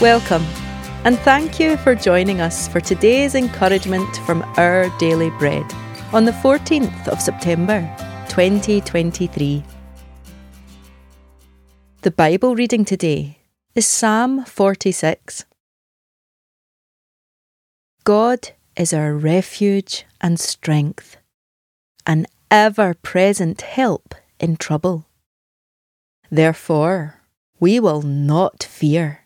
Welcome, and thank you for joining us for today's encouragement from Our Daily Bread on the 14th of September 2023. The Bible reading today is Psalm 46. God is our refuge and strength, an ever present help in trouble. Therefore, we will not fear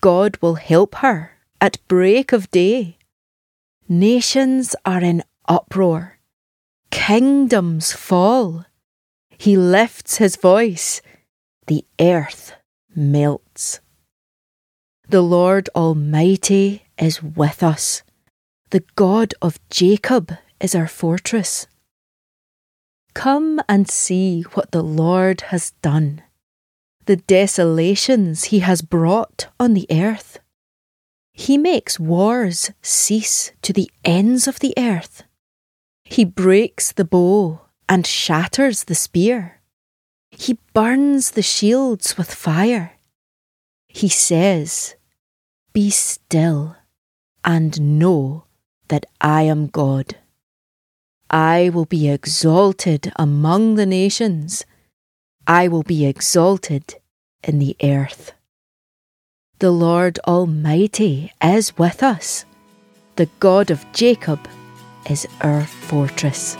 God will help her at break of day. Nations are in uproar, kingdoms fall. He lifts his voice, the earth melts. The Lord Almighty is with us. The God of Jacob is our fortress. Come and see what the Lord has done the desolations he has brought on the earth. He makes wars cease to the ends of the earth. He breaks the bow and shatters the spear. He burns the shields with fire. He says, Be still and know that I am God. I will be exalted among the nations. I will be exalted in the earth. The Lord Almighty is with us. The God of Jacob is our fortress.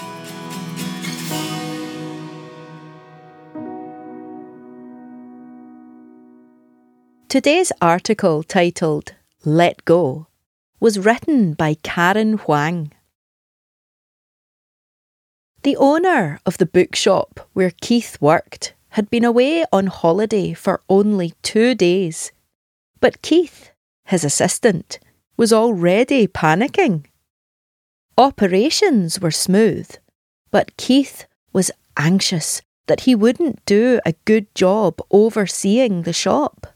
Today's article titled Let Go was written by Karen Huang. The owner of the bookshop where Keith worked had been away on holiday for only two days. But Keith, his assistant, was already panicking. Operations were smooth, but Keith was anxious that he wouldn't do a good job overseeing the shop.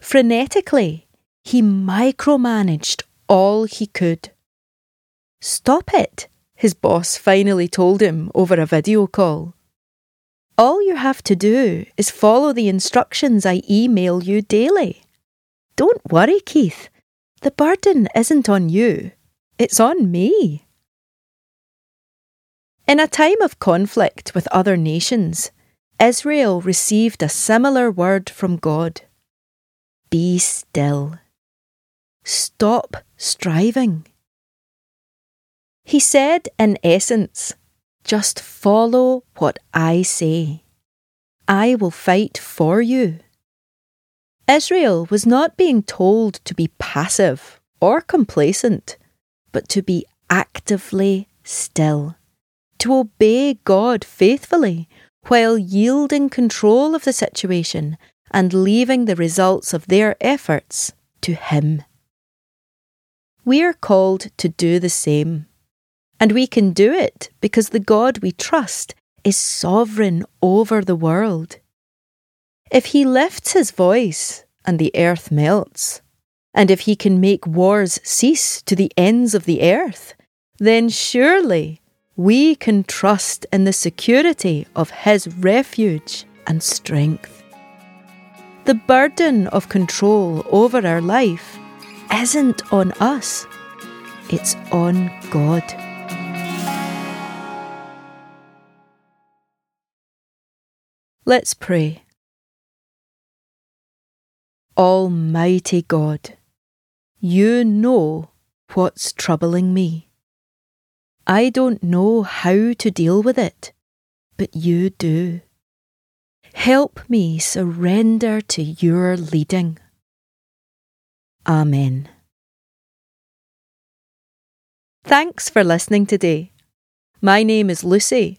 Frenetically, he micromanaged all he could. Stop it, his boss finally told him over a video call. All you have to do is follow the instructions I email you daily. Don't worry, Keith. The burden isn't on you, it's on me. In a time of conflict with other nations, Israel received a similar word from God Be still. Stop striving. He said, in essence, just follow what I say. I will fight for you. Israel was not being told to be passive or complacent, but to be actively still, to obey God faithfully while yielding control of the situation and leaving the results of their efforts to Him. We are called to do the same. And we can do it because the God we trust is sovereign over the world. If he lifts his voice and the earth melts, and if he can make wars cease to the ends of the earth, then surely we can trust in the security of his refuge and strength. The burden of control over our life isn't on us, it's on God. Let's pray. Almighty God, you know what's troubling me. I don't know how to deal with it, but you do. Help me surrender to your leading. Amen. Thanks for listening today. My name is Lucy